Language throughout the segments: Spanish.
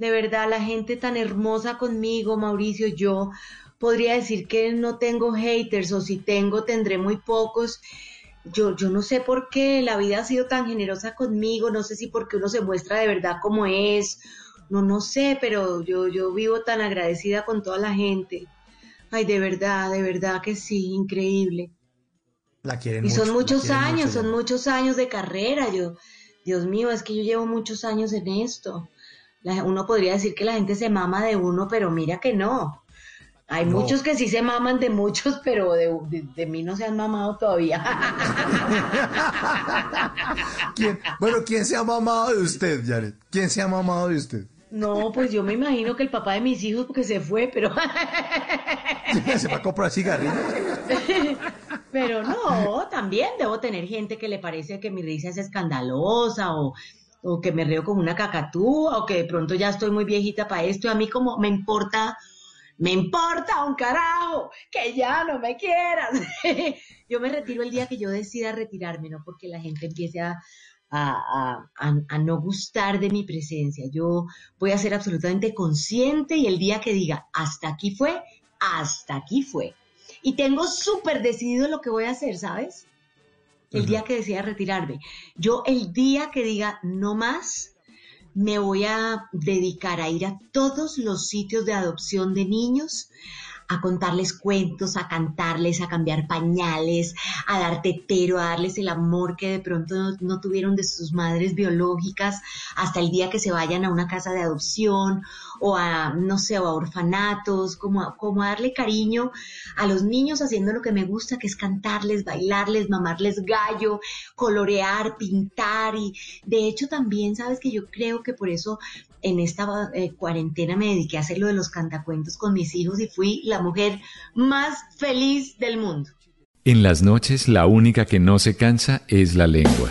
De verdad, la gente tan hermosa conmigo, Mauricio, yo podría decir que no tengo haters o si tengo, tendré muy pocos. Yo, yo no sé por qué la vida ha sido tan generosa conmigo, no sé si porque uno se muestra de verdad como es, no, no sé, pero yo, yo vivo tan agradecida con toda la gente. Ay, de verdad, de verdad que sí, increíble. La quieren Y son mucho, muchos años, mucho, son muchos años de carrera. Yo, Dios mío, es que yo llevo muchos años en esto. La- uno podría decir que la gente se mama de uno, pero mira que no. Hay No. muchos que sí se maman de muchos, pero de, de- de mí no se han mamado todavía. ¿Quién- Bueno, ¿quién se ha mamado de usted, Janet? ¿Quién se ha mamado de usted? No, pues yo me imagino que el papá de mis hijos porque se fue, pero Se va a comprar cigarrillos. pero no, también debo tener gente que le parece que mi risa es escandalosa o, o que me río como una cacatúa o que de pronto ya estoy muy viejita para esto y a mí como me importa, me importa un carajo que ya no me quieras. yo me retiro el día que yo decida retirarme, no porque la gente empiece a, a, a- a- a no gustar de mi presencia. Yo voy a ser absolutamente consciente y el día que diga hasta aquí fue, hasta aquí fue. Y tengo súper decidido lo que voy a hacer, ¿sabes? El día que decida retirarme. Yo el día que diga no más, me voy a dedicar a ir a todos los sitios de adopción de niños, a contarles cuentos, a cantarles, a cambiar pañales, a dar tetero, a darles el amor que de pronto no, tuvieron de sus madres biológicas hasta el día que se vayan a una casa de adopción o a, no sé, o a orfanatos, como a, como a darle cariño a los niños haciendo lo que me gusta, que es cantarles, bailarles, mamarles gallo, colorear, pintar y de hecho también, sabes que yo creo que por eso en esta eh, cuarentena me dediqué a hacer lo de los cantacuentos con mis hijos y fui la mujer más feliz del mundo. En las noches la única que no se cansa es la lengua.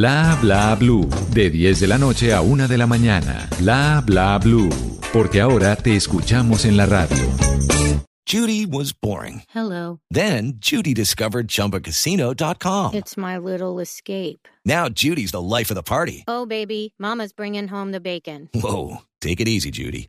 Bla bla blue, de 10 de la noche a 1 de la mañana. Bla bla blue, porque ahora te escuchamos en la radio. Judy was boring. Hello. Then Judy discovered ChumbaCasino.com. It's my little escape. Now Judy's the life of the party. Oh, baby, Mama's bringing home the bacon. Whoa, take it easy, Judy.